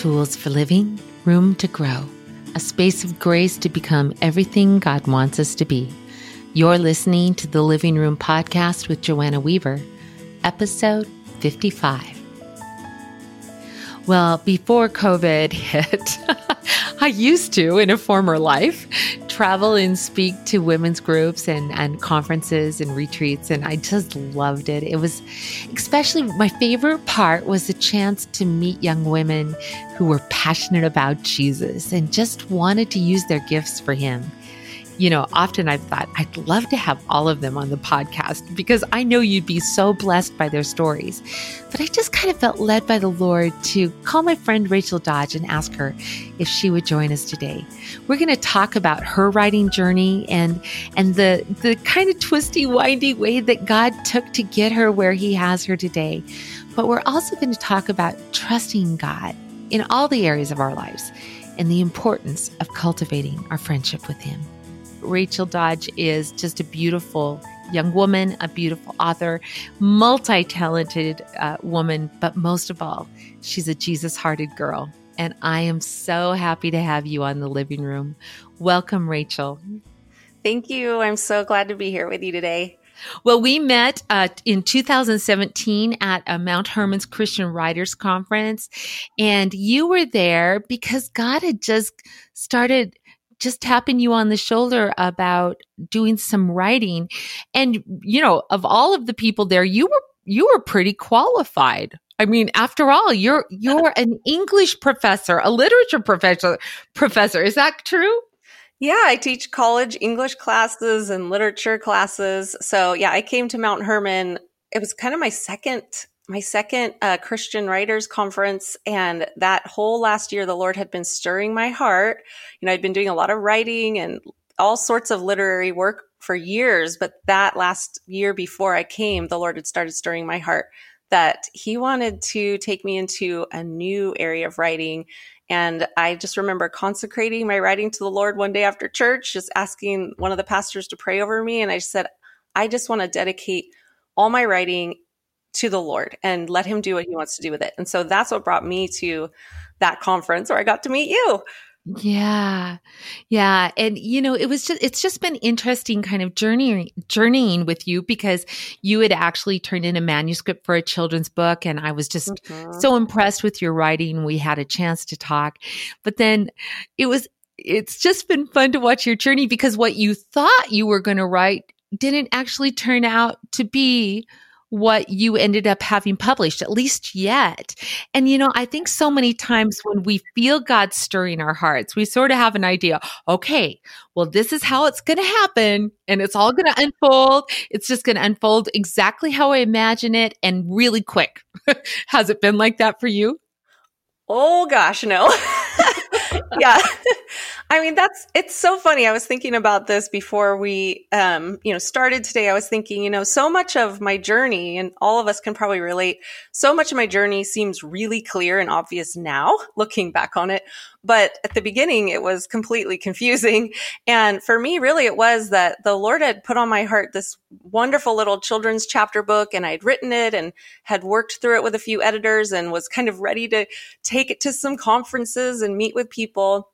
tools for living, room to grow, a space of grace to become everything God wants us to be. You're listening to the Living Room Podcast with Joanna Weaver, episode 55. Well, before COVID hit, I used to, in a former life, travel and speak to women's groups and, and conferences and retreats. And I just loved it. It was especially my favorite part was the chance to meet young women who were passionate about Jesus and just wanted to use their gifts for Him you know, often I've thought I'd love to have all of them on the podcast because I know you'd be so blessed by their stories. But I just kind of felt led by the Lord to call my friend Rachel Dodge and ask her if she would join us today. We're going to talk about her writing journey and and the the kind of twisty, windy way that God took to get her where he has her today. But we're also going to talk about trusting God in all the areas of our lives and the importance of cultivating our friendship with him. Rachel Dodge is just a beautiful young woman, a beautiful author, multi talented uh, woman, but most of all, she's a Jesus hearted girl. And I am so happy to have you on the living room. Welcome, Rachel. Thank you. I'm so glad to be here with you today. Well, we met uh, in 2017 at a Mount Hermon's Christian Writers Conference, and you were there because God had just started just tapping you on the shoulder about doing some writing. And, you know, of all of the people there, you were, you were pretty qualified. I mean, after all, you're, you're an English professor, a literature professor, professor. Is that true? Yeah, I teach college English classes and literature classes. So yeah, I came to Mount Hermon. It was kind of my second my second uh, Christian Writers Conference. And that whole last year, the Lord had been stirring my heart. You know, I'd been doing a lot of writing and all sorts of literary work for years. But that last year before I came, the Lord had started stirring my heart that He wanted to take me into a new area of writing. And I just remember consecrating my writing to the Lord one day after church, just asking one of the pastors to pray over me. And I said, I just want to dedicate all my writing to the Lord and let him do what he wants to do with it. And so that's what brought me to that conference where I got to meet you. Yeah. Yeah. And you know, it was just it's just been interesting kind of journeying journeying with you because you had actually turned in a manuscript for a children's book and I was just mm-hmm. so impressed with your writing. We had a chance to talk. But then it was it's just been fun to watch your journey because what you thought you were going to write didn't actually turn out to be what you ended up having published, at least yet. And, you know, I think so many times when we feel God stirring our hearts, we sort of have an idea, okay, well, this is how it's going to happen and it's all going to unfold. It's just going to unfold exactly how I imagine it and really quick. Has it been like that for you? Oh gosh, no. yeah. I mean, that's, it's so funny. I was thinking about this before we, um, you know, started today. I was thinking, you know, so much of my journey and all of us can probably relate. So much of my journey seems really clear and obvious now looking back on it. But at the beginning, it was completely confusing. And for me, really, it was that the Lord had put on my heart this wonderful little children's chapter book and I'd written it and had worked through it with a few editors and was kind of ready to take it to some conferences and meet with people.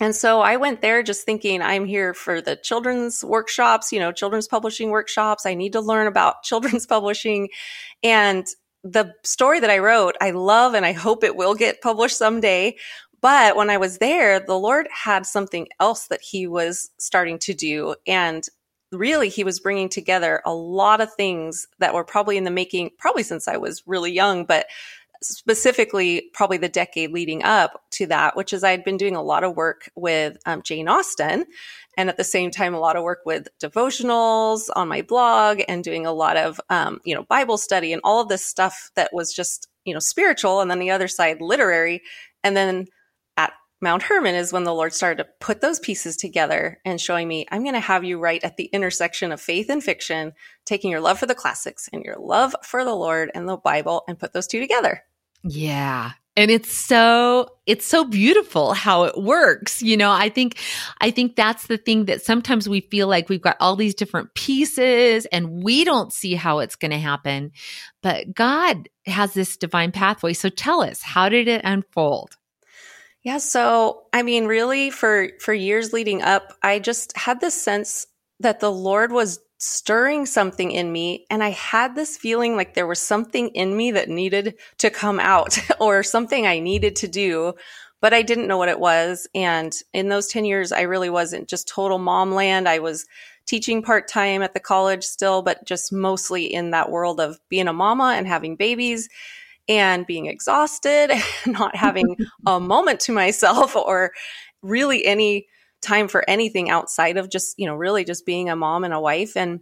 And so I went there just thinking I'm here for the children's workshops, you know, children's publishing workshops. I need to learn about children's publishing. And the story that I wrote, I love and I hope it will get published someday. But when I was there, the Lord had something else that he was starting to do. And really, he was bringing together a lot of things that were probably in the making, probably since I was really young, but specifically probably the decade leading up to that, which is I'd been doing a lot of work with um, Jane Austen and at the same time, a lot of work with devotionals on my blog and doing a lot of, um, you know, Bible study and all of this stuff that was just, you know, spiritual. And then the other side, literary. And then Mount Hermon is when the Lord started to put those pieces together and showing me, I'm going to have you write at the intersection of faith and fiction, taking your love for the classics and your love for the Lord and the Bible and put those two together. Yeah. And it's so, it's so beautiful how it works. You know, I think, I think that's the thing that sometimes we feel like we've got all these different pieces and we don't see how it's going to happen. But God has this divine pathway. So tell us, how did it unfold? Yeah, so I mean really for for years leading up, I just had this sense that the Lord was stirring something in me and I had this feeling like there was something in me that needed to come out or something I needed to do, but I didn't know what it was and in those 10 years I really wasn't just total mom land. I was teaching part-time at the college still, but just mostly in that world of being a mama and having babies and being exhausted, not having a moment to myself or really any time for anything outside of just, you know, really just being a mom and a wife and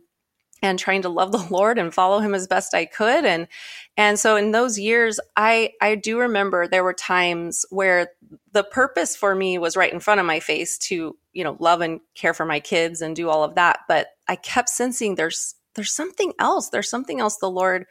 and trying to love the Lord and follow him as best I could and and so in those years I I do remember there were times where the purpose for me was right in front of my face to, you know, love and care for my kids and do all of that, but I kept sensing there's there's something else. There's something else the Lord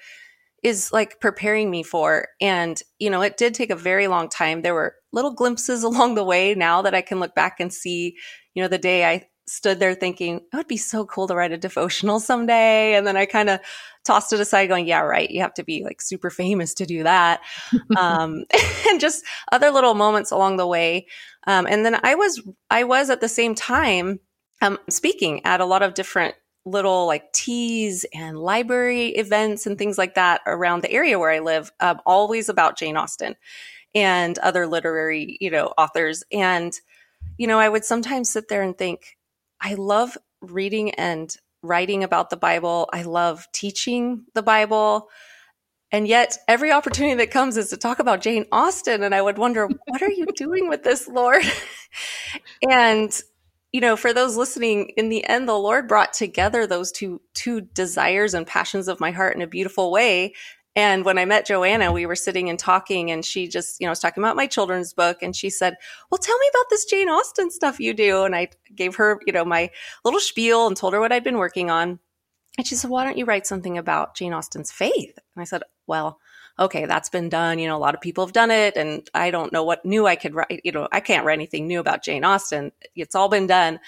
is like preparing me for. And, you know, it did take a very long time. There were little glimpses along the way now that I can look back and see, you know, the day I stood there thinking, it would be so cool to write a devotional someday. And then I kind of tossed it aside going, yeah, right. You have to be like super famous to do that. um, and just other little moments along the way. Um, and then I was, I was at the same time, um, speaking at a lot of different little like teas and library events and things like that around the area where I live, um, always about Jane Austen and other literary, you know, authors. And, you know, I would sometimes sit there and think, I love reading and writing about the Bible. I love teaching the Bible. And yet, every opportunity that comes is to talk about Jane Austen. And I would wonder, what are you doing with this, Lord? and you know, for those listening, in the end, the Lord brought together those two two desires and passions of my heart in a beautiful way. And when I met Joanna, we were sitting and talking, and she just, you know, was talking about my children's book, and she said, "Well, tell me about this Jane Austen stuff you do." And I gave her, you know, my little spiel and told her what I'd been working on. And she said, "Why don't you write something about Jane Austen's faith?" And I said, "Well." okay, that's been done. You know, a lot of people have done it, and I don't know what new I could write. You know, I can't write anything new about Jane Austen. It's all been done.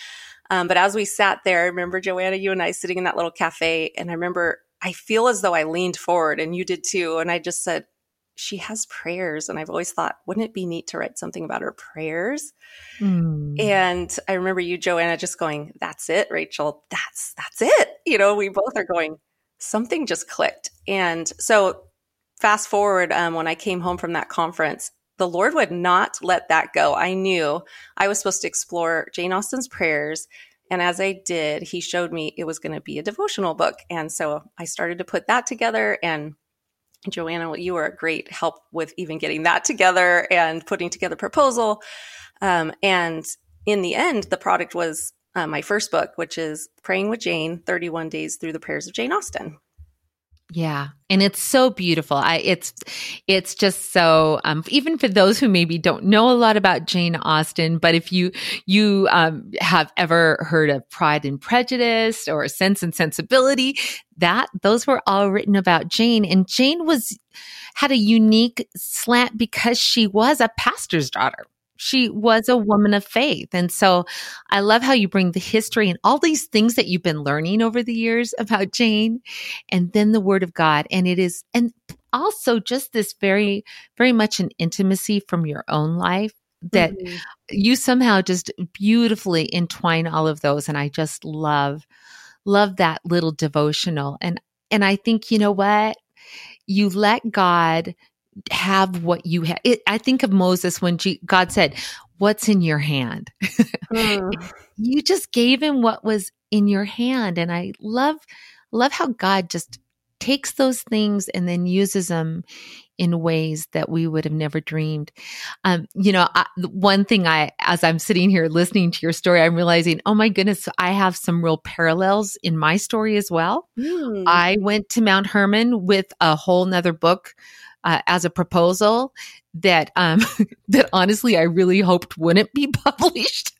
Um, but as we sat there, I remember Joanna, you and I sitting in that little cafe, and I remember I feel as though I leaned forward, and you did too, and I just said, "She has prayers," and I've always thought, wouldn't it be neat to write something about her prayers? Mm. And I remember you, Joanna, just going, "That's it, Rachel. That's that's it." You know, we both are going. Something just clicked, and so fast forward um, when I came home from that conference, the Lord would not let that go. I knew I was supposed to explore Jane Austen's prayers. And as I did, he showed me it was going to be a devotional book. And so I started to put that together. And Joanna, you were a great help with even getting that together and putting together proposal. Um, and in the end, the product was uh, my first book, which is Praying with Jane 31 Days Through the Prayers of Jane Austen. Yeah. And it's so beautiful. I it's it's just so um even for those who maybe don't know a lot about Jane Austen, but if you you um have ever heard of Pride and Prejudice or Sense and Sensibility, that those were all written about Jane and Jane was had a unique slant because she was a pastor's daughter she was a woman of faith. And so I love how you bring the history and all these things that you've been learning over the years about Jane and then the word of God. And it is, and also just this very, very much an intimacy from your own life that mm-hmm. you somehow just beautifully entwine all of those. And I just love, love that little devotional. And, and I think, you know what? You let God have what you have. I think of Moses when G- God said, What's in your hand? Mm. you just gave him what was in your hand. And I love, love how God just takes those things and then uses them in ways that we would have never dreamed. Um, you know, I, one thing I, as I'm sitting here listening to your story, I'm realizing, oh my goodness, I have some real parallels in my story as well. Mm. I went to Mount Hermon with a whole nother book uh, as a proposal that um, that honestly I really hoped wouldn't be published.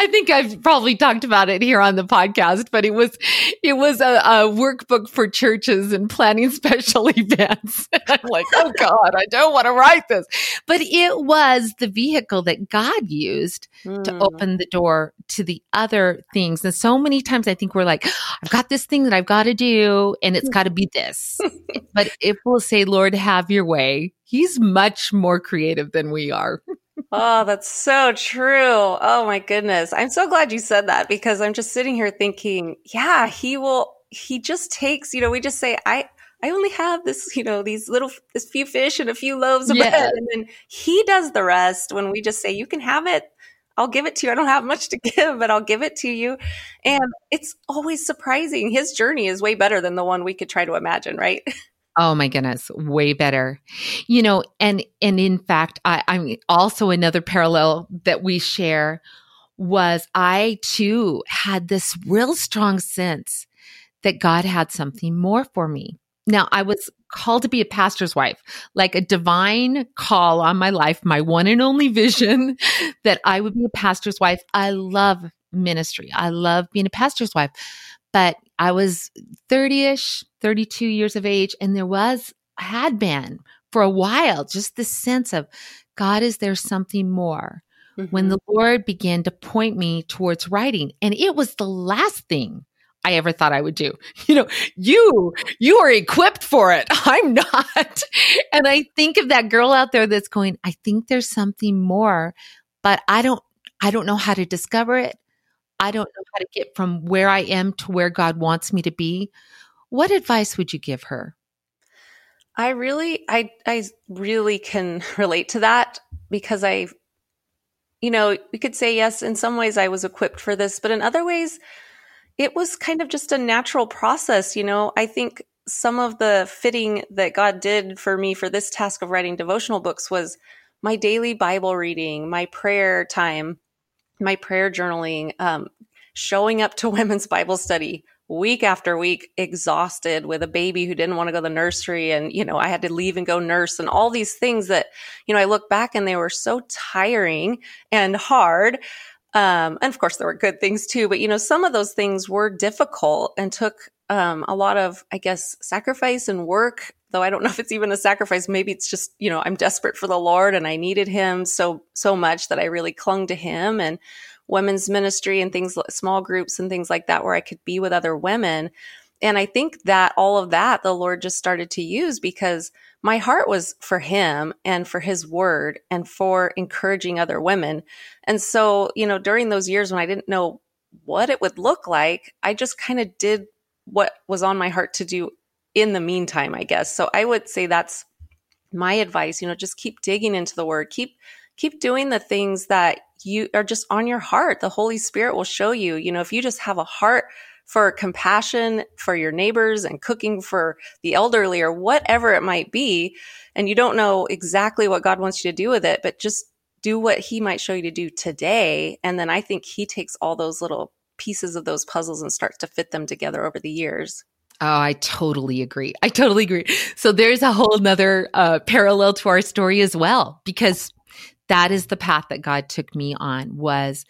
I think I've probably talked about it here on the podcast, but it was it was a, a workbook for churches and planning special events. I'm like, oh God, I don't want to write this. But it was the vehicle that God used mm. to open the door to the other things. And so many times I think we're like, I've got this thing that I've got to do, and it's got to be this. but if we'll say, Lord, have your way, He's much more creative than we are. Oh, that's so true. Oh my goodness. I'm so glad you said that because I'm just sitting here thinking, yeah, he will he just takes, you know, we just say I I only have this, you know, these little this few fish and a few loaves of yes. bread and then he does the rest when we just say you can have it. I'll give it to you. I don't have much to give, but I'll give it to you. And it's always surprising. His journey is way better than the one we could try to imagine, right? Oh my goodness, way better. You know, and and in fact, I, I'm also another parallel that we share was I too had this real strong sense that God had something more for me. Now, I was called to be a pastor's wife, like a divine call on my life, my one and only vision that I would be a pastor's wife. I love ministry. I love being a pastor's wife. But I was 30 ish, 32 years of age, and there was, had been for a while, just this sense of God, is there something more? Mm-hmm. When the Lord began to point me towards writing, and it was the last thing I ever thought I would do. You know, you, you are equipped for it. I'm not. And I think of that girl out there that's going, I think there's something more, but I don't, I don't know how to discover it. I don't know how to get from where I am to where God wants me to be. What advice would you give her? I really I I really can relate to that because I you know, we could say yes, in some ways I was equipped for this, but in other ways it was kind of just a natural process, you know. I think some of the fitting that God did for me for this task of writing devotional books was my daily Bible reading, my prayer time, my prayer journaling, um, showing up to women's Bible study week after week, exhausted with a baby who didn't want to go to the nursery. And, you know, I had to leave and go nurse and all these things that, you know, I look back and they were so tiring and hard. Um, and of course, there were good things too, but, you know, some of those things were difficult and took um, a lot of, I guess, sacrifice and work though I don't know if it's even a sacrifice. Maybe it's just, you know, I'm desperate for the Lord and I needed him so, so much that I really clung to him and women's ministry and things, small groups and things like that, where I could be with other women. And I think that all of that the Lord just started to use because my heart was for him and for his word and for encouraging other women. And so, you know, during those years when I didn't know what it would look like, I just kind of did what was on my heart to do in the meantime, I guess. So I would say that's my advice, you know, just keep digging into the word. Keep keep doing the things that you are just on your heart. The Holy Spirit will show you, you know, if you just have a heart for compassion for your neighbors and cooking for the elderly or whatever it might be, and you don't know exactly what God wants you to do with it, but just do what he might show you to do today. And then I think he takes all those little pieces of those puzzles and starts to fit them together over the years. Oh, I totally agree. I totally agree. So there's a whole nother uh, parallel to our story as well, because that is the path that God took me on was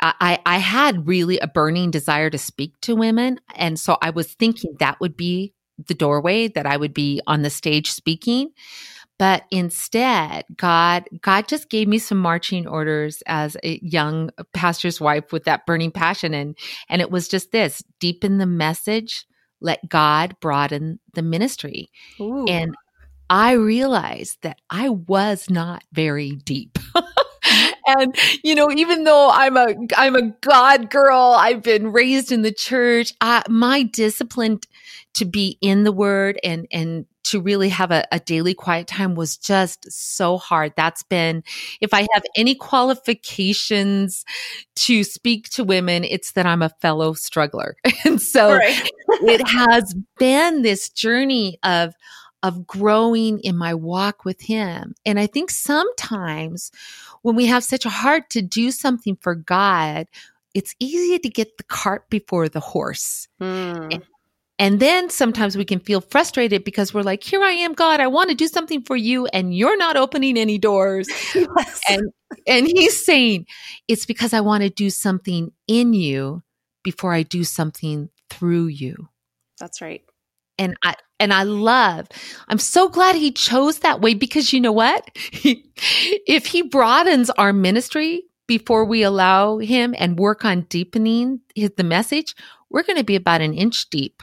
I, I had really a burning desire to speak to women. And so I was thinking that would be the doorway that I would be on the stage speaking. But instead, God, God just gave me some marching orders as a young pastor's wife with that burning passion. And, and it was just this deepen the message, let God broaden the ministry. Ooh. And I realized that I was not very deep. and you know even though i'm a i'm a god girl i've been raised in the church I, my discipline to be in the word and and to really have a, a, daily quiet time was just so hard that's been if i have any qualifications to speak to women it's that i'm a fellow struggler and so right. it has been this journey of of growing in my walk with him. And I think sometimes when we have such a heart to do something for God, it's easy to get the cart before the horse. Mm. And, and then sometimes we can feel frustrated because we're like, here I am, God, I want to do something for you, and you're not opening any doors. Yes. And and he's saying, it's because I want to do something in you before I do something through you. That's right. And I, and I love, I'm so glad he chose that way because you know what? if he broadens our ministry before we allow him and work on deepening his, the message, we're going to be about an inch deep.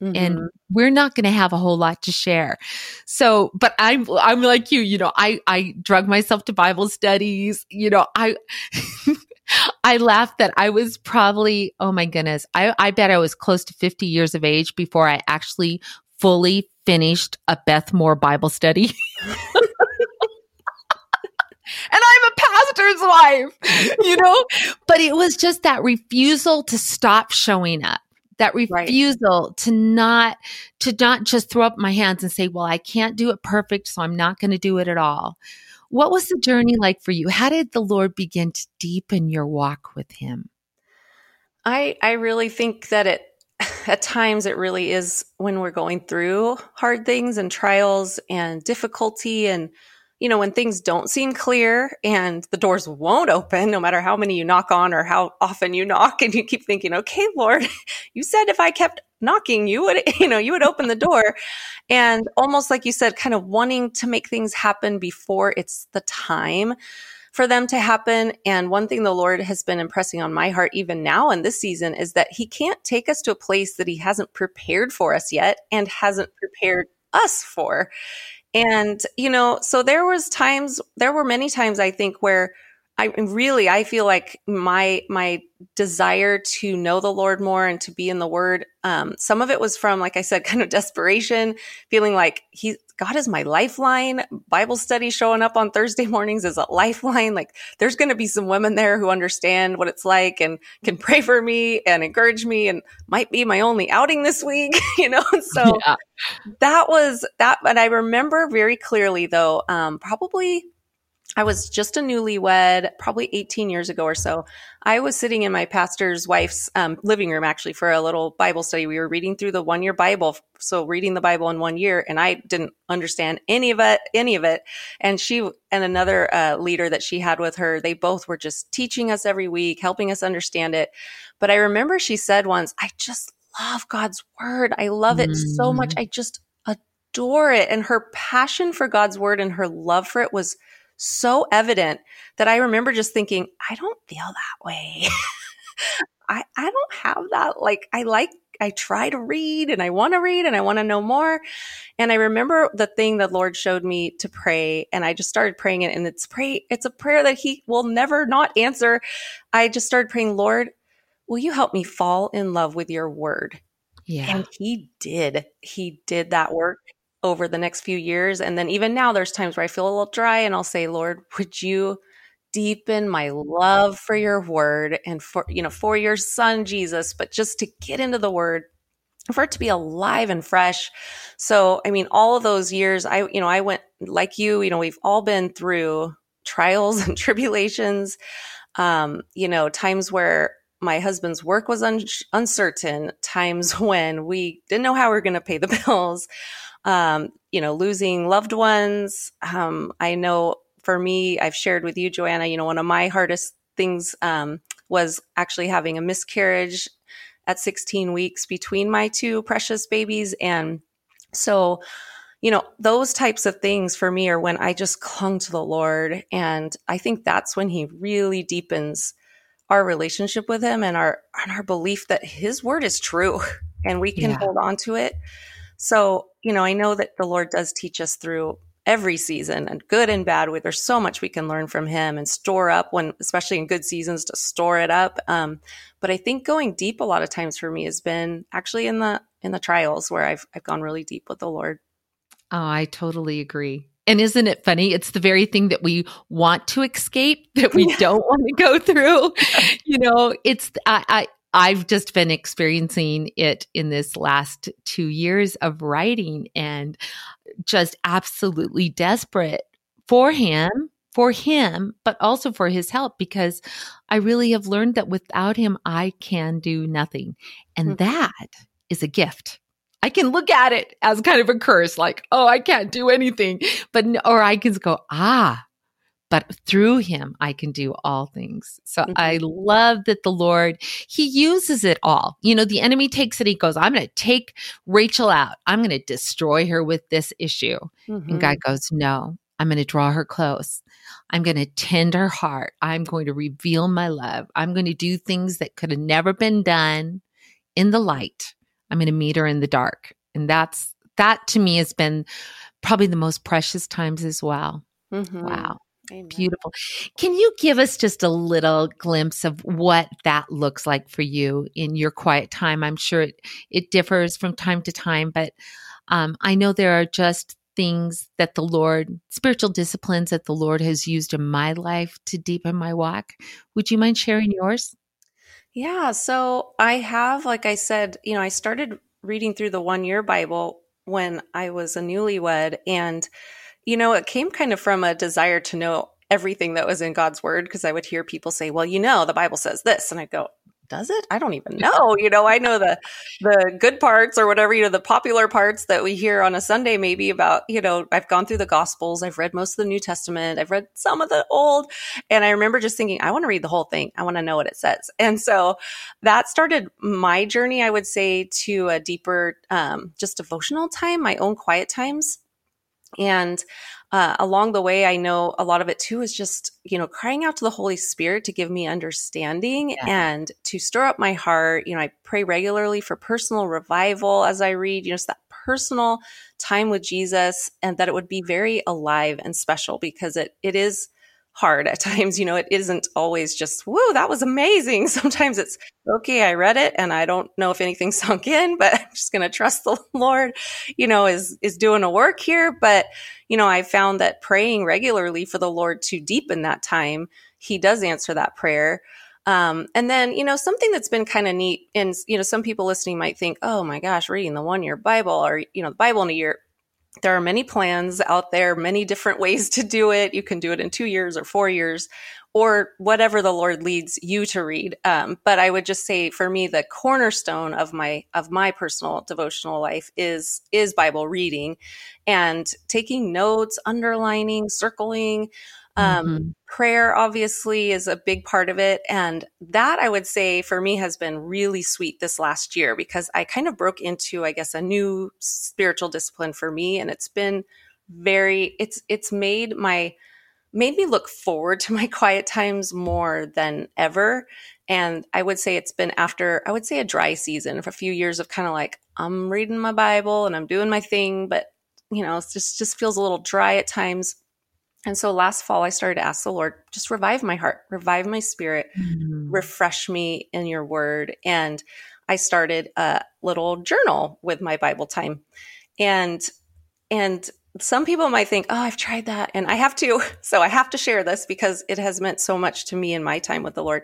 Mm-hmm. And we're not going to have a whole lot to share. So, but I'm, I'm like you, you know, I, I drug myself to Bible studies. You know, I, I laughed that I was probably, oh my goodness, I, I bet I was close to 50 years of age before I actually fully finished a Beth Moore Bible study. and I'm a pastor's wife, you know? But it was just that refusal to stop showing up. That refusal right. to not to not just throw up my hands and say, "Well, I can't do it perfect, so I'm not going to do it at all." What was the journey like for you? How did the Lord begin to deepen your walk with him? I I really think that it at times it really is when we're going through hard things and trials and difficulty and you know when things don't seem clear and the doors won't open no matter how many you knock on or how often you knock and you keep thinking okay lord you said if i kept knocking you would you know you would open the door and almost like you said kind of wanting to make things happen before it's the time for them to happen. And one thing the Lord has been impressing on my heart, even now in this season, is that He can't take us to a place that He hasn't prepared for us yet and hasn't prepared us for. And, you know, so there was times, there were many times I think where I really I feel like my my desire to know the Lord more and to be in the Word. Um, some of it was from, like I said, kind of desperation, feeling like He God is my lifeline. Bible study showing up on Thursday mornings is a lifeline. Like there's going to be some women there who understand what it's like and can pray for me and encourage me and might be my only outing this week, you know. So yeah. that was that. But I remember very clearly though, um, probably I was just a newlywed, probably 18 years ago or so. I was sitting in my pastor's wife's um, living room actually for a little Bible study. We were reading through the one year Bible. So reading the Bible in one year and I didn't understand any of it, any of it. And she and another uh, leader that she had with her, they both were just teaching us every week, helping us understand it. But I remember she said once, I just love God's word. I love it mm. so much. Mm. I just adore it. And her passion for God's word and her love for it was so evident that I remember just thinking, I don't feel that way. I, I don't have that. Like, I like, I try to read and I want to read and I want to know more. And I remember the thing the Lord showed me to pray and I just started praying it and it's pray, it's a prayer that he will never not answer. I just started praying, Lord, will you help me fall in love with your word? Yeah. And he did. He did that work over the next few years. And then even now, there's times where I feel a little dry and I'll say, Lord, would you deepen my love for your word and for, you know, for your son, Jesus, but just to get into the word for it to be alive and fresh. So, I mean, all of those years, I, you know, I went like you, you know, we've all been through trials and tribulations, um, you know, times where my husband's work was un- uncertain, times when we didn't know how we were going to pay the bills, um, you know, losing loved ones. Um, I know for me, I've shared with you, Joanna, you know, one of my hardest things um, was actually having a miscarriage at 16 weeks between my two precious babies. And so, you know, those types of things for me are when I just clung to the Lord. And I think that's when He really deepens our relationship with Him and our, and our belief that His word is true and we can yeah. hold on to it. So, you know, I know that the Lord does teach us through every season and good and bad there's so much we can learn from him and store up when especially in good seasons to store it up um, but i think going deep a lot of times for me has been actually in the in the trials where i've i've gone really deep with the lord oh i totally agree and isn't it funny? It's the very thing that we want to escape that we don't want to go through. You know, it's I, I I've just been experiencing it in this last two years of writing and just absolutely desperate for him, for him, but also for his help because I really have learned that without him, I can do nothing. And mm-hmm. that is a gift. I can look at it as kind of a curse, like, oh, I can't do anything. But, or I can go, ah, but through him I can do all things. So mm-hmm. I love that the Lord, he uses it all. You know, the enemy takes it, he goes, I'm going to take Rachel out. I'm going to destroy her with this issue. Mm-hmm. And God goes, No, I'm going to draw her close. I'm going to tend her heart. I'm going to reveal my love. I'm going to do things that could have never been done in the light. I'm going to meet her in the dark. And that's, that to me has been probably the most precious times as well. Mm-hmm. Wow. Amen. Beautiful. Can you give us just a little glimpse of what that looks like for you in your quiet time? I'm sure it, it differs from time to time, but um, I know there are just things that the Lord, spiritual disciplines that the Lord has used in my life to deepen my walk. Would you mind sharing yours? Yeah. So I have, like I said, you know, I started reading through the one year Bible when I was a newlywed. And, you know, it came kind of from a desire to know everything that was in God's word because I would hear people say, well, you know, the Bible says this. And I'd go, does it? I don't even know. You know, I know the the good parts or whatever, you know, the popular parts that we hear on a Sunday maybe about, you know, I've gone through the gospels, I've read most of the New Testament, I've read some of the old, and I remember just thinking, I want to read the whole thing. I want to know what it says. And so that started my journey, I would say, to a deeper um, just devotional time, my own quiet times. And uh, along the way, I know a lot of it too is just, you know, crying out to the Holy Spirit to give me understanding yeah. and to stir up my heart. You know, I pray regularly for personal revival as I read, you know, that personal time with Jesus and that it would be very alive and special because it, it is hard at times. You know, it isn't always just, whoa, that was amazing. Sometimes it's, okay, I read it and I don't know if anything sunk in, but I'm just going to trust the Lord, you know, is, is doing a work here. But, you know, I found that praying regularly for the Lord to deepen that time, he does answer that prayer. Um, and then, you know, something that's been kind of neat and, you know, some people listening might think, oh my gosh, reading the one year Bible or, you know, the Bible in a year there are many plans out there, many different ways to do it. You can do it in two years or four years or whatever the Lord leads you to read. Um, but I would just say for me, the cornerstone of my, of my personal devotional life is, is Bible reading and taking notes, underlining, circling, um, mm-hmm. Prayer obviously is a big part of it. And that I would say for me has been really sweet this last year because I kind of broke into, I guess, a new spiritual discipline for me. And it's been very, it's, it's made my, made me look forward to my quiet times more than ever. And I would say it's been after, I would say a dry season for a few years of kind of like, I'm reading my Bible and I'm doing my thing, but you know, it just, just feels a little dry at times. And so last fall, I started to ask the Lord, just revive my heart, revive my spirit, mm-hmm. refresh me in your word. And I started a little journal with my Bible time. And, and some people might think, oh, I've tried that and I have to. So I have to share this because it has meant so much to me in my time with the Lord.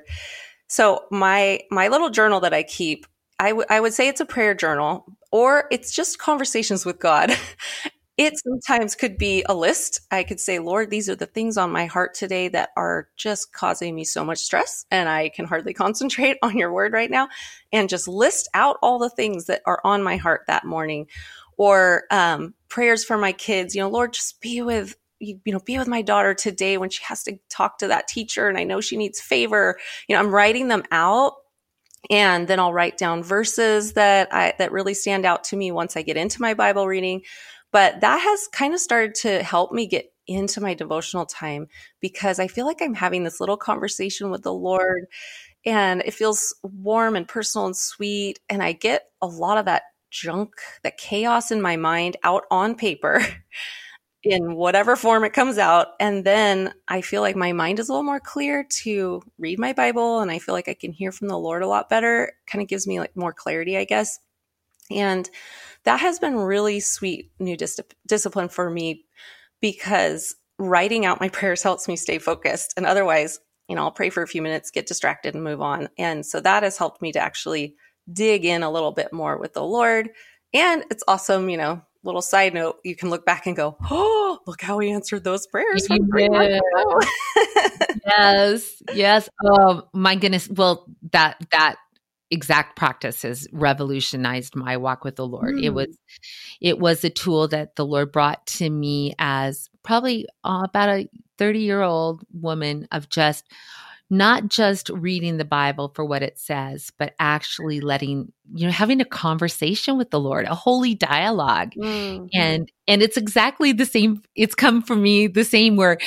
So my, my little journal that I keep, I, w- I would say it's a prayer journal or it's just conversations with God. It sometimes could be a list. I could say, Lord, these are the things on my heart today that are just causing me so much stress and I can hardly concentrate on your word right now. And just list out all the things that are on my heart that morning or um, prayers for my kids. You know, Lord, just be with you, know, be with my daughter today when she has to talk to that teacher and I know she needs favor. You know, I'm writing them out and then I'll write down verses that I that really stand out to me once I get into my Bible reading. But that has kind of started to help me get into my devotional time because I feel like I'm having this little conversation with the Lord and it feels warm and personal and sweet. And I get a lot of that junk, that chaos in my mind out on paper in whatever form it comes out. And then I feel like my mind is a little more clear to read my Bible and I feel like I can hear from the Lord a lot better. Kind of gives me like more clarity, I guess. And that has been really sweet new dis- discipline for me because writing out my prayers helps me stay focused. And otherwise, you know, I'll pray for a few minutes, get distracted, and move on. And so that has helped me to actually dig in a little bit more with the Lord. And it's awesome, you know, little side note, you can look back and go, oh, look how he answered those prayers. yes, yes. Oh my goodness. Well, that that exact practice has revolutionized my walk with the Lord. Mm. It was it was a tool that the Lord brought to me as probably uh, about a 30 year old woman of just not just reading the Bible for what it says, but actually letting, you know, having a conversation with the Lord, a holy dialog mm-hmm. And and it's exactly the same. It's come for me the same where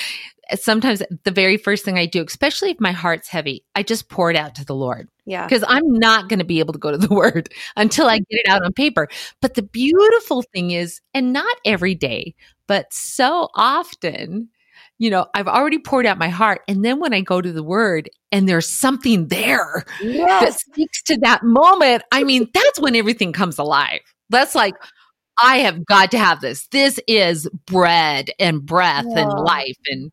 sometimes the very first thing I do, especially if my heart's heavy, I just pour it out to the Lord. Yeah. Because I'm not going to be able to go to the word until I get it out on paper. But the beautiful thing is, and not every day, but so often, you know, I've already poured out my heart. And then when I go to the word and there's something there yes. that speaks to that moment, I mean, that's when everything comes alive. That's like, I have got to have this. This is bread and breath yeah. and life. And,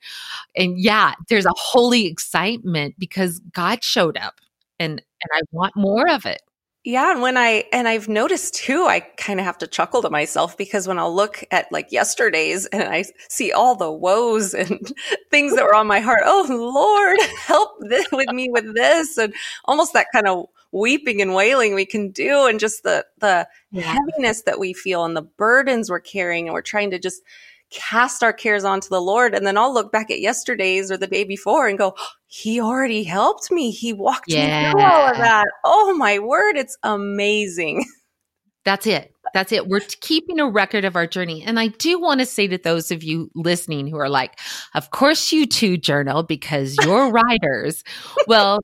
and yeah, there's a holy excitement because God showed up and, and I want more of it. Yeah, and when I and I've noticed too, I kind of have to chuckle to myself because when I'll look at like yesterday's and I see all the woes and things that were on my heart, oh Lord, help this, with me with this, and almost that kind of weeping and wailing we can do, and just the the yeah. heaviness that we feel and the burdens we're carrying, and we're trying to just cast our cares onto the Lord. And then I'll look back at yesterday's or the day before and go, He already helped me. He walked yeah. me through all of that. Oh my word, it's amazing. That's it. That's it. We're keeping a record of our journey. And I do want to say to those of you listening who are like, of course you too journal because you're writers. well,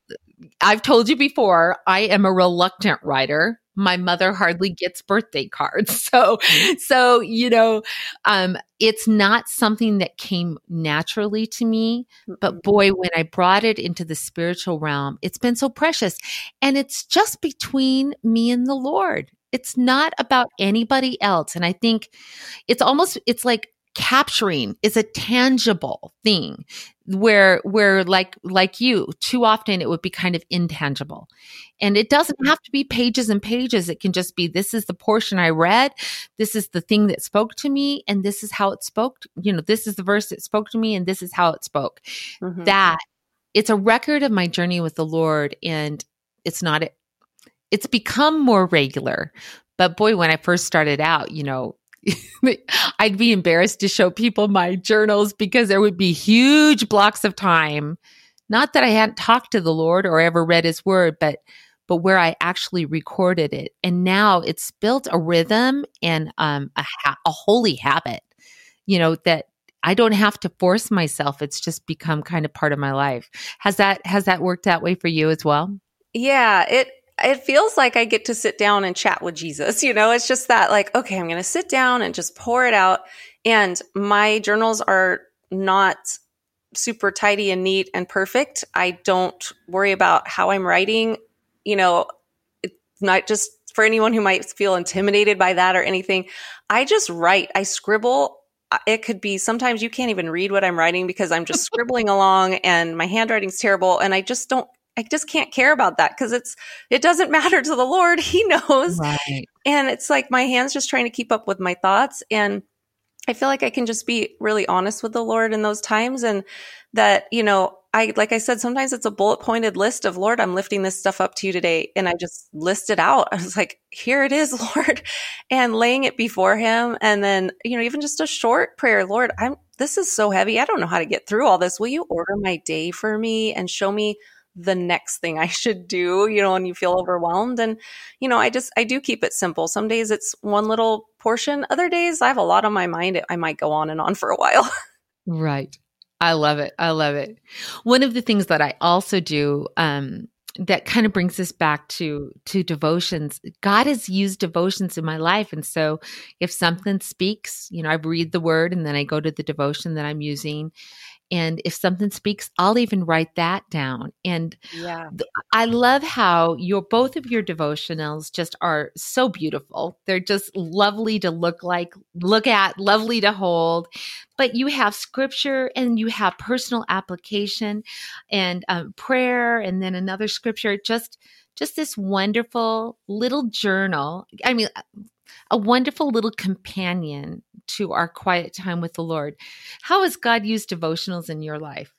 I've told you before, I am a reluctant writer my mother hardly gets birthday cards. So, so, you know, um, it's not something that came naturally to me, but boy, when I brought it into the spiritual realm, it's been so precious. And it's just between me and the Lord. It's not about anybody else. And I think it's almost, it's like capturing is a tangible thing where where like like you too often it would be kind of intangible. And it doesn't have to be pages and pages. It can just be this is the portion i read. This is the thing that spoke to me and this is how it spoke you know this is the verse that spoke to me and this is how it spoke. Mm-hmm. that it's a record of my journey with the lord and it's not it's become more regular. But boy when i first started out you know I'd be embarrassed to show people my journals because there would be huge blocks of time. Not that I hadn't talked to the Lord or ever read his word, but but where I actually recorded it. And now it's built a rhythm and um, a, ha- a holy habit, you know, that I don't have to force myself. It's just become kind of part of my life. Has that has that worked that way for you as well? Yeah, it it feels like I get to sit down and chat with Jesus. You know, it's just that like, okay, I'm going to sit down and just pour it out. And my journals are not super tidy and neat and perfect. I don't worry about how I'm writing. You know, it's not just for anyone who might feel intimidated by that or anything. I just write, I scribble. It could be sometimes you can't even read what I'm writing because I'm just scribbling along and my handwriting's terrible. And I just don't I just can't care about that because it's it doesn't matter to the Lord. He knows. Right. And it's like my hands just trying to keep up with my thoughts. And I feel like I can just be really honest with the Lord in those times and that, you know, I like I said, sometimes it's a bullet pointed list of Lord, I'm lifting this stuff up to you today. And I just list it out. I was like, here it is, Lord, and laying it before him. And then, you know, even just a short prayer, Lord, I'm this is so heavy. I don't know how to get through all this. Will you order my day for me and show me the next thing I should do, you know, when you feel overwhelmed. And, you know, I just, I do keep it simple. Some days it's one little portion. Other days I have a lot on my mind. I might go on and on for a while. right. I love it. I love it. One of the things that I also do, um, that kind of brings us back to to devotions god has used devotions in my life and so if something speaks you know i read the word and then i go to the devotion that i'm using and if something speaks, I'll even write that down. And yeah. I love how your both of your devotionals just are so beautiful. They're just lovely to look like, look at, lovely to hold. But you have scripture and you have personal application and um, prayer, and then another scripture. Just just this wonderful little journal. I mean, a wonderful little companion to our quiet time with the Lord. How has God used devotionals in your life?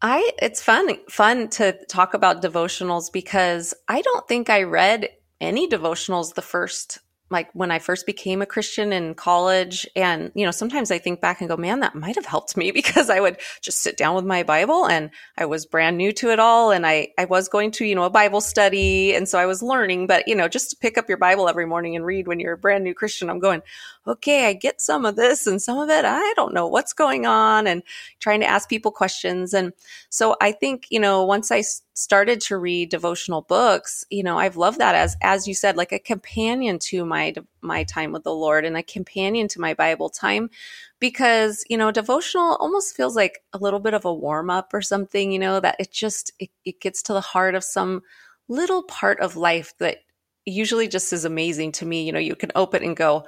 I it's fun fun to talk about devotionals because I don't think I read any devotionals the first like when I first became a Christian in college. And, you know, sometimes I think back and go, man, that might have helped me because I would just sit down with my Bible and I was brand new to it all. And I, I was going to, you know, a Bible study. And so I was learning, but, you know, just to pick up your Bible every morning and read when you're a brand new Christian, I'm going, okay, I get some of this and some of it, I don't know what's going on and trying to ask people questions. And so I think, you know, once I started to read devotional books, you know, I've loved that as, as you said, like a companion to my, my time with the Lord and a companion to my Bible time because, you know, devotional almost feels like a little bit of a warm up or something, you know, that it just, it, it gets to the heart of some little part of life that usually just is amazing to me. You know, you can open and go,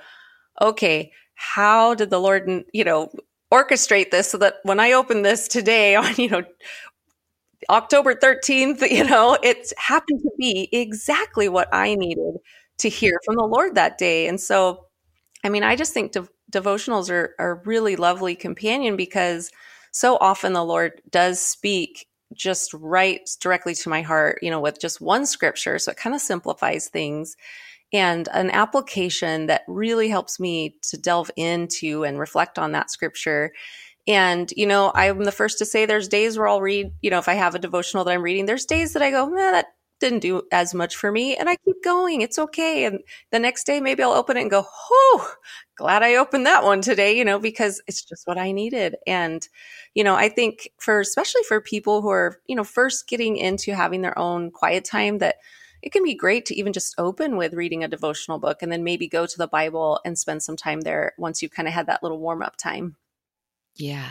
okay, how did the Lord, you know, orchestrate this so that when I open this today on, you know, October 13th, you know, it happened to be exactly what I needed to hear from the Lord that day. And so, I mean, I just think de- devotionals are, are a really lovely companion because so often the Lord does speak just right directly to my heart, you know, with just one scripture. So it kind of simplifies things and an application that really helps me to delve into and reflect on that scripture. And, you know, I'm the first to say there's days where I'll read, you know, if I have a devotional that I'm reading, there's days that I go, man, that didn't do as much for me. And I keep going. It's okay. And the next day, maybe I'll open it and go, oh, glad I opened that one today, you know, because it's just what I needed. And, you know, I think for, especially for people who are, you know, first getting into having their own quiet time that, it can be great to even just open with reading a devotional book and then maybe go to the Bible and spend some time there once you've kind of had that little warm up time. Yeah.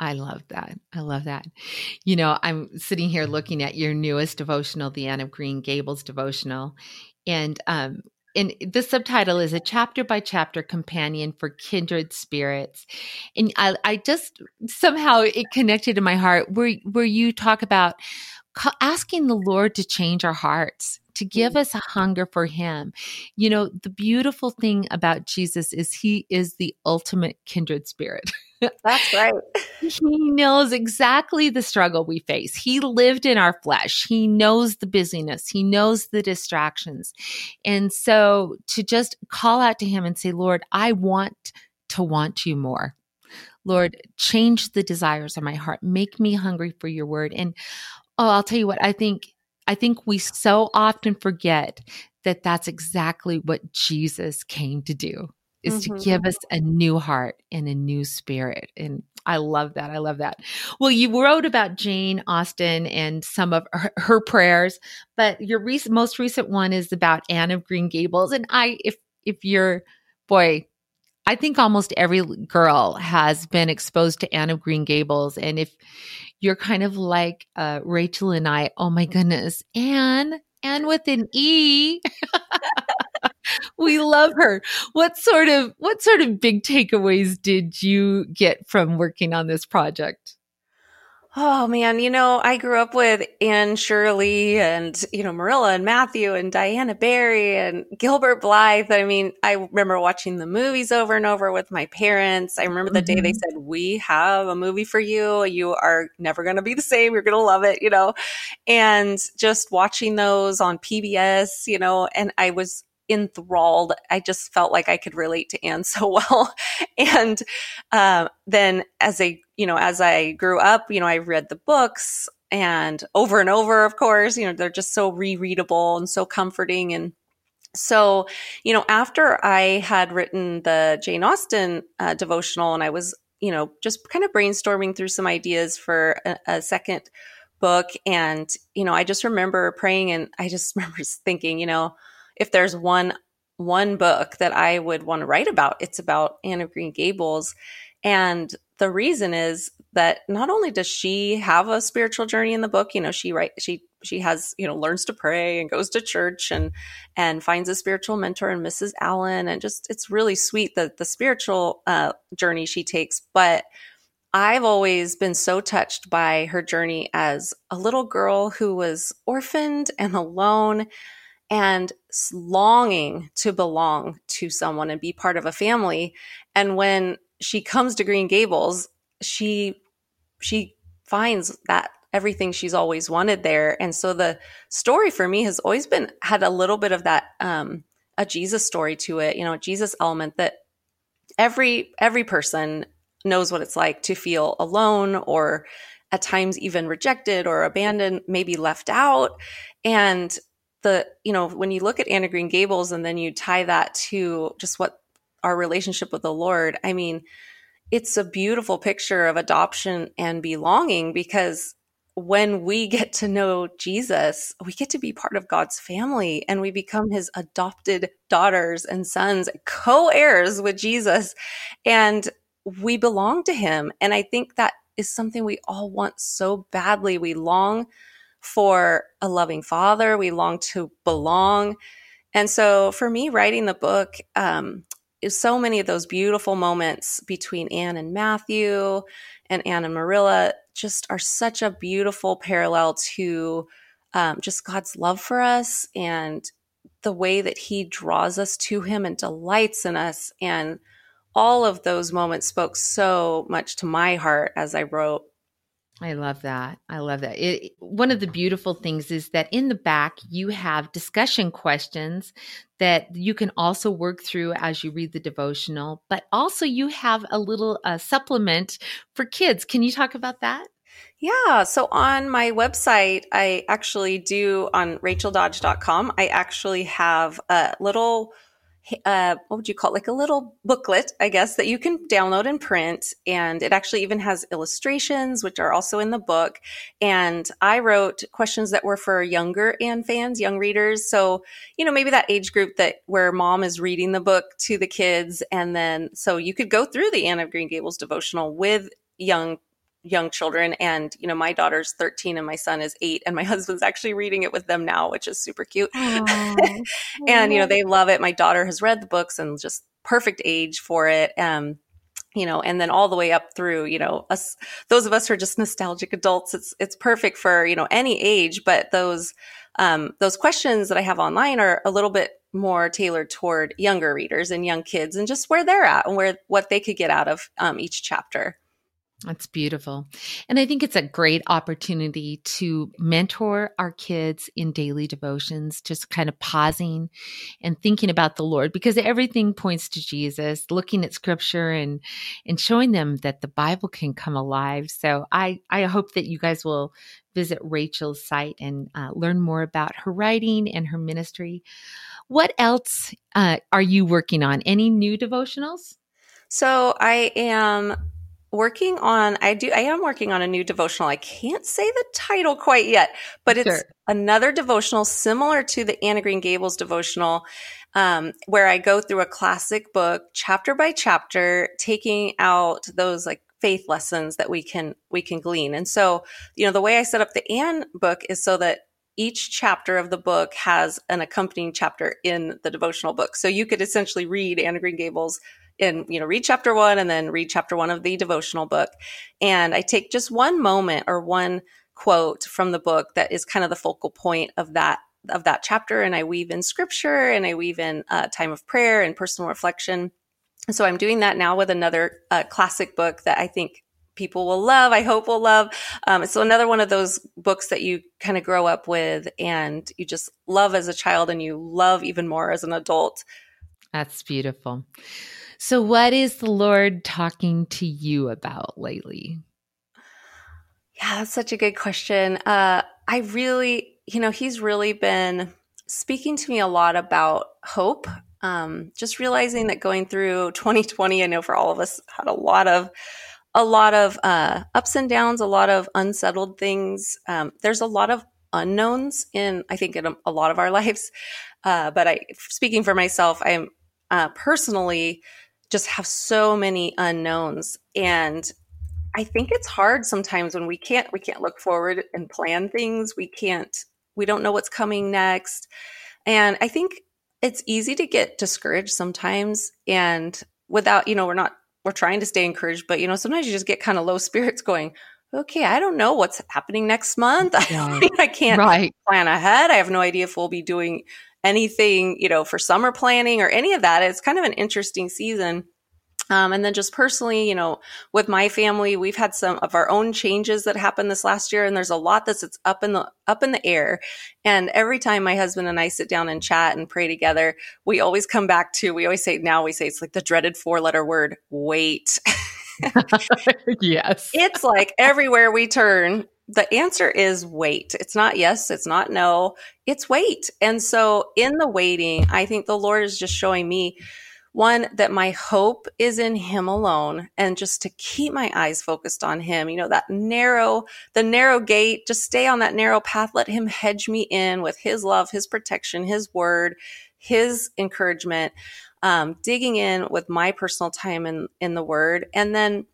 I love that. I love that. You know, I'm sitting here looking at your newest devotional, the Anne of Green Gables devotional, and um, and the subtitle is a chapter by chapter companion for kindred spirits and I, I just somehow it connected to my heart where where you talk about asking the lord to change our hearts to give mm. us a hunger for him. You know, the beautiful thing about Jesus is he is the ultimate kindred spirit. That's right. he knows exactly the struggle we face. He lived in our flesh. He knows the busyness. He knows the distractions. And so to just call out to him and say, Lord, I want to want you more. Lord, change the desires of my heart. Make me hungry for your word. And oh, I'll tell you what, I think I think we so often forget that that's exactly what Jesus came to do is mm-hmm. to give us a new heart and a new spirit. And I love that. I love that. Well, you wrote about Jane Austen and some of her, her prayers, but your recent, most recent one is about Anne of Green Gables. And I, if, if you're, boy, I think almost every girl has been exposed to Anne of Green Gables. And if you're kind of like uh, Rachel and I, oh my goodness, Anne, Anne with an E. we love her. What sort of what sort of big takeaways did you get from working on this project? Oh man, you know, I grew up with Anne Shirley and, you know, Marilla and Matthew and Diana Barry and Gilbert Blythe. I mean, I remember watching the movies over and over with my parents. I remember the mm-hmm. day they mm-hmm. said, We have a movie for you. You are never going to be the same. You're going to love it, you know, and just watching those on PBS, you know, and I was enthralled. I just felt like I could relate to Anne so well. and uh, then as a, you know, as I grew up, you know, I read the books and over and over, of course, you know, they're just so rereadable and so comforting. And so, you know, after I had written the Jane Austen uh, devotional and I was, you know, just kind of brainstorming through some ideas for a, a second book. And, you know, I just remember praying and I just remember thinking, you know, if there's one one book that I would want to write about, it's about Anne of Green Gables. And the reason is that not only does she have a spiritual journey in the book, you know, she write she she has, you know, learns to pray and goes to church and and finds a spiritual mentor in Mrs. Allen and just it's really sweet that the spiritual uh, journey she takes, but I've always been so touched by her journey as a little girl who was orphaned and alone and longing to belong to someone and be part of a family. And when she comes to Green Gables, she she finds that everything she's always wanted there. And so the story for me has always been had a little bit of that um, a Jesus story to it, you know, a Jesus element that every every person knows what it's like to feel alone or at times even rejected or abandoned, maybe left out. And the, you know, when you look at Anne of Green Gables and then you tie that to just what our relationship with the Lord, I mean, it's a beautiful picture of adoption and belonging because when we get to know Jesus, we get to be part of God's family and we become his adopted daughters and sons, co heirs with Jesus, and we belong to him. And I think that is something we all want so badly. We long for a loving father, we long to belong. And so for me, writing the book, um, is so many of those beautiful moments between Anne and Matthew and Anne and Marilla just are such a beautiful parallel to um, just God's love for us and the way that He draws us to Him and delights in us. And all of those moments spoke so much to my heart as I wrote. I love that. I love that. It, one of the beautiful things is that in the back, you have discussion questions that you can also work through as you read the devotional, but also you have a little uh, supplement for kids. Can you talk about that? Yeah. So on my website, I actually do on racheldodge.com, I actually have a little uh, what would you call it? Like a little booklet, I guess, that you can download and print. And it actually even has illustrations, which are also in the book. And I wrote questions that were for younger Anne fans, young readers. So, you know, maybe that age group that where mom is reading the book to the kids. And then, so you could go through the Anne of Green Gables devotional with young young children and you know my daughter's 13 and my son is 8 and my husband's actually reading it with them now which is super cute. And you know they love it. My daughter has read the books and just perfect age for it um you know and then all the way up through you know us those of us who are just nostalgic adults it's it's perfect for you know any age but those um those questions that i have online are a little bit more tailored toward younger readers and young kids and just where they're at and where what they could get out of um, each chapter that's beautiful. And I think it's a great opportunity to mentor our kids in daily devotions, just kind of pausing and thinking about the Lord because everything points to Jesus, looking at scripture and and showing them that the Bible can come alive. So I I hope that you guys will visit Rachel's site and uh, learn more about her writing and her ministry. What else uh, are you working on? Any new devotionals? So I am working on I do I am working on a new devotional. I can't say the title quite yet, but it's sure. another devotional similar to the Anne of Green Gables devotional um, where I go through a classic book chapter by chapter taking out those like faith lessons that we can we can glean. And so, you know, the way I set up the Anne book is so that each chapter of the book has an accompanying chapter in the devotional book. So you could essentially read Anne of Green Gables and you know read chapter one and then read chapter one of the devotional book. And i take just one moment or one quote from the book that is kind of the focal point of that of that chapter and i weave in scripture and i weave in uh, time of prayer and personal reflection. So i'm doing that now with another uh, classic book that i think people will love i hope will love. Um, so another one of those books that you kind of grow up with and you just love as a child and you love even more as an adult. That's beautiful so, what is the Lord talking to you about lately? Yeah, that's such a good question. Uh, I really, you know, He's really been speaking to me a lot about hope. Um, just realizing that going through 2020, I know for all of us had a lot of a lot of uh, ups and downs, a lot of unsettled things. Um, there's a lot of unknowns in, I think, in a, a lot of our lives. Uh, but I, speaking for myself, I'm uh, personally just have so many unknowns and I think it's hard sometimes when we can't we can't look forward and plan things. We can't we don't know what's coming next. And I think it's easy to get discouraged sometimes and without, you know, we're not we're trying to stay encouraged, but you know, sometimes you just get kind of low spirits going, okay, I don't know what's happening next month. I, I can't right. plan ahead. I have no idea if we'll be doing anything, you know, for summer planning or any of that. It's kind of an interesting season. Um, and then just personally, you know, with my family, we've had some of our own changes that happened this last year, and there's a lot that's it's up in the up in the air. And every time my husband and I sit down and chat and pray together, we always come back to we always say now we say it's like the dreaded four letter word wait. yes, it's like everywhere we turn, the answer is wait. It's not yes, it's not no, it's wait. And so in the waiting, I think the Lord is just showing me one that my hope is in him alone and just to keep my eyes focused on him you know that narrow the narrow gate just stay on that narrow path let him hedge me in with his love his protection his word his encouragement um, digging in with my personal time in in the word and then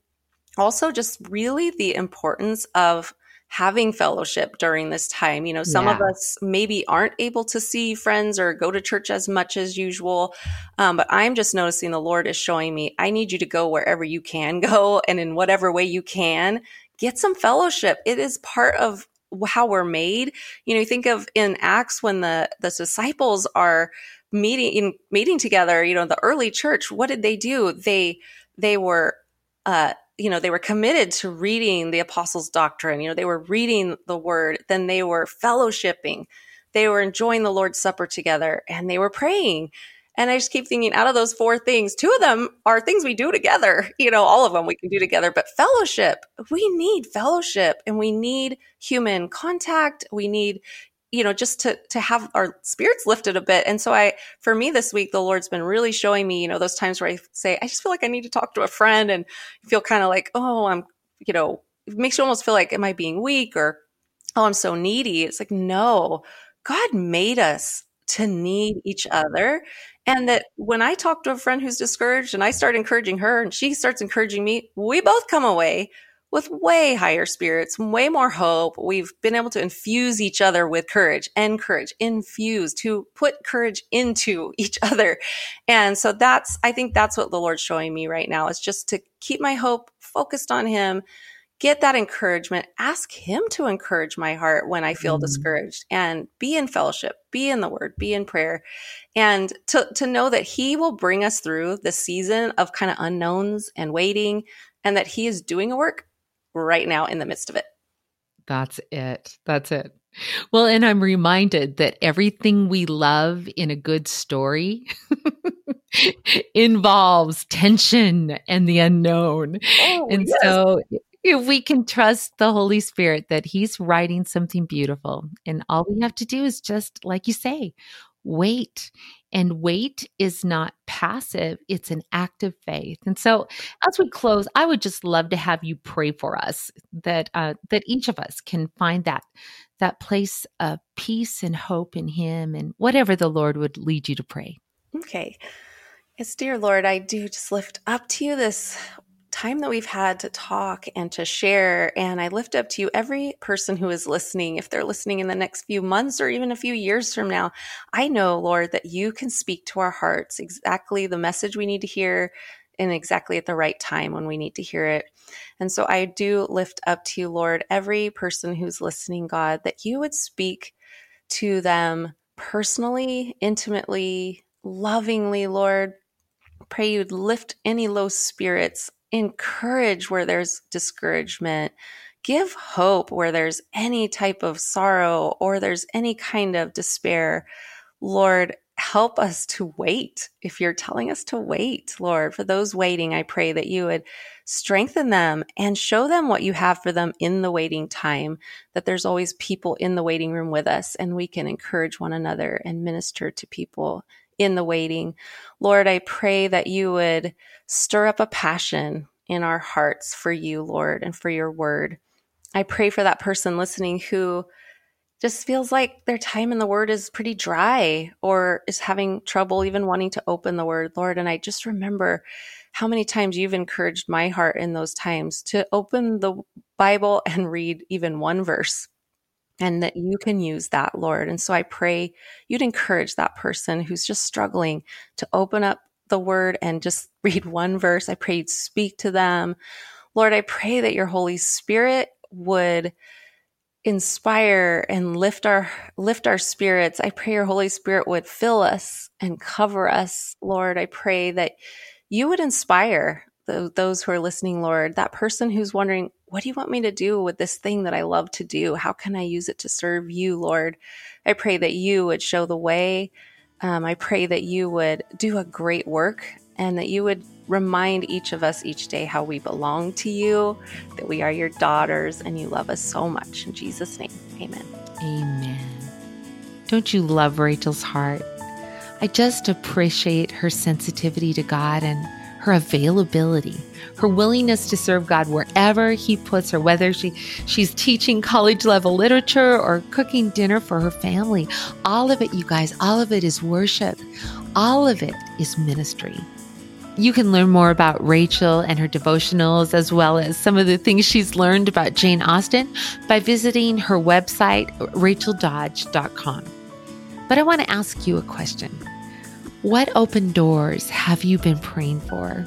also just really the importance of having fellowship during this time. You know, some yeah. of us maybe aren't able to see friends or go to church as much as usual. Um, but I'm just noticing the Lord is showing me, I need you to go wherever you can go and in whatever way you can, get some fellowship. It is part of how we're made. You know, you think of in Acts when the, the disciples are meeting, in, meeting together, you know, the early church, what did they do? They, they were, uh, you know, they were committed to reading the apostles' doctrine. You know, they were reading the word, then they were fellowshipping, they were enjoying the Lord's Supper together, and they were praying. And I just keep thinking out of those four things, two of them are things we do together. You know, all of them we can do together, but fellowship, we need fellowship and we need human contact. We need, you know, just to, to have our spirits lifted a bit. And so I, for me this week, the Lord's been really showing me, you know, those times where I say, I just feel like I need to talk to a friend and feel kind of like, oh, I'm, you know, it makes you almost feel like, am I being weak or, oh, I'm so needy. It's like, no, God made us to need each other. And that when I talk to a friend who's discouraged and I start encouraging her and she starts encouraging me, we both come away with way higher spirits, way more hope. We've been able to infuse each other with courage and courage, infuse to put courage into each other. And so that's, I think that's what the Lord's showing me right now is just to keep my hope focused on Him, get that encouragement, ask Him to encourage my heart when I feel mm-hmm. discouraged and be in fellowship, be in the Word, be in prayer, and to, to know that He will bring us through the season of kind of unknowns and waiting and that He is doing a work right now in the midst of it. That's it. That's it. Well, and I'm reminded that everything we love in a good story involves tension and the unknown. Oh, and yes. so if we can trust the Holy Spirit that He's writing something beautiful, and all we have to do is just, like you say, wait and wait is not passive, it's an active faith. And so as we close, I would just love to have you pray for us that uh, that each of us can find that that place of peace and hope in him and whatever the Lord would lead you to pray. Okay. Yes, dear Lord, I do just lift up to you this time that we've had to talk and to share. And I lift up to you every person who is listening. If they're listening in the next few months or even a few years from now, I know, Lord, that you can speak to our hearts exactly the message we need to hear and exactly at the right time when we need to hear it. And so I do lift up to you, Lord, every person who's listening, God, that you would speak to them personally, intimately, lovingly, Lord. Pray you'd lift any low spirits encourage where there's discouragement, give hope where there's any type of sorrow or there's any kind of despair. Lord, help us to wait. If you're telling us to wait, Lord, for those waiting, I pray that you would strengthen them and show them what you have for them in the waiting time, that there's always people in the waiting room with us and we can encourage one another and minister to people in the waiting. Lord, I pray that you would stir up a passion in our hearts for you, Lord, and for your word. I pray for that person listening who just feels like their time in the word is pretty dry or is having trouble even wanting to open the word, Lord. And I just remember how many times you've encouraged my heart in those times to open the Bible and read even one verse and that you can use that, Lord. And so I pray you'd encourage that person who's just struggling to open up the word and just read one verse. I pray you'd speak to them. Lord, I pray that your Holy Spirit would inspire and lift our lift our spirits. I pray your Holy Spirit would fill us and cover us. Lord, I pray that you would inspire the, those who are listening, Lord, that person who's wondering, what do you want me to do with this thing that I love to do? How can I use it to serve you, Lord? I pray that you would show the way. Um, I pray that you would do a great work and that you would remind each of us each day how we belong to you, that we are your daughters, and you love us so much. In Jesus' name, amen. Amen. Don't you love Rachel's heart? I just appreciate her sensitivity to God and her availability, her willingness to serve God wherever He puts her, whether she, she's teaching college level literature or cooking dinner for her family. All of it, you guys, all of it is worship. All of it is ministry. You can learn more about Rachel and her devotionals, as well as some of the things she's learned about Jane Austen, by visiting her website, racheldodge.com. But I want to ask you a question What open doors have you been praying for?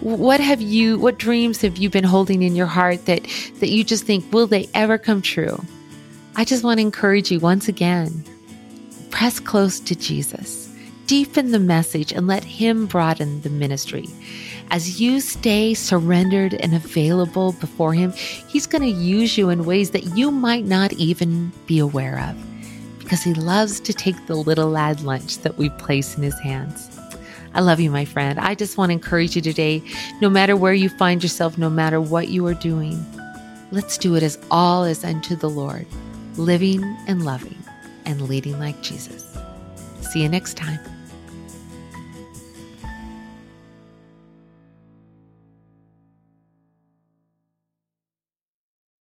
What have you, what dreams have you been holding in your heart that, that you just think, will they ever come true? I just want to encourage you once again press close to Jesus deepen the message and let Him broaden the ministry. As you stay surrendered and available before Him, He's going to use you in ways that you might not even be aware of because He loves to take the little lad lunch that we place in His hands. I love you, my friend. I just want to encourage you today, no matter where you find yourself, no matter what you are doing, let's do it as all is unto the Lord, living and loving and leading like Jesus. See you next time.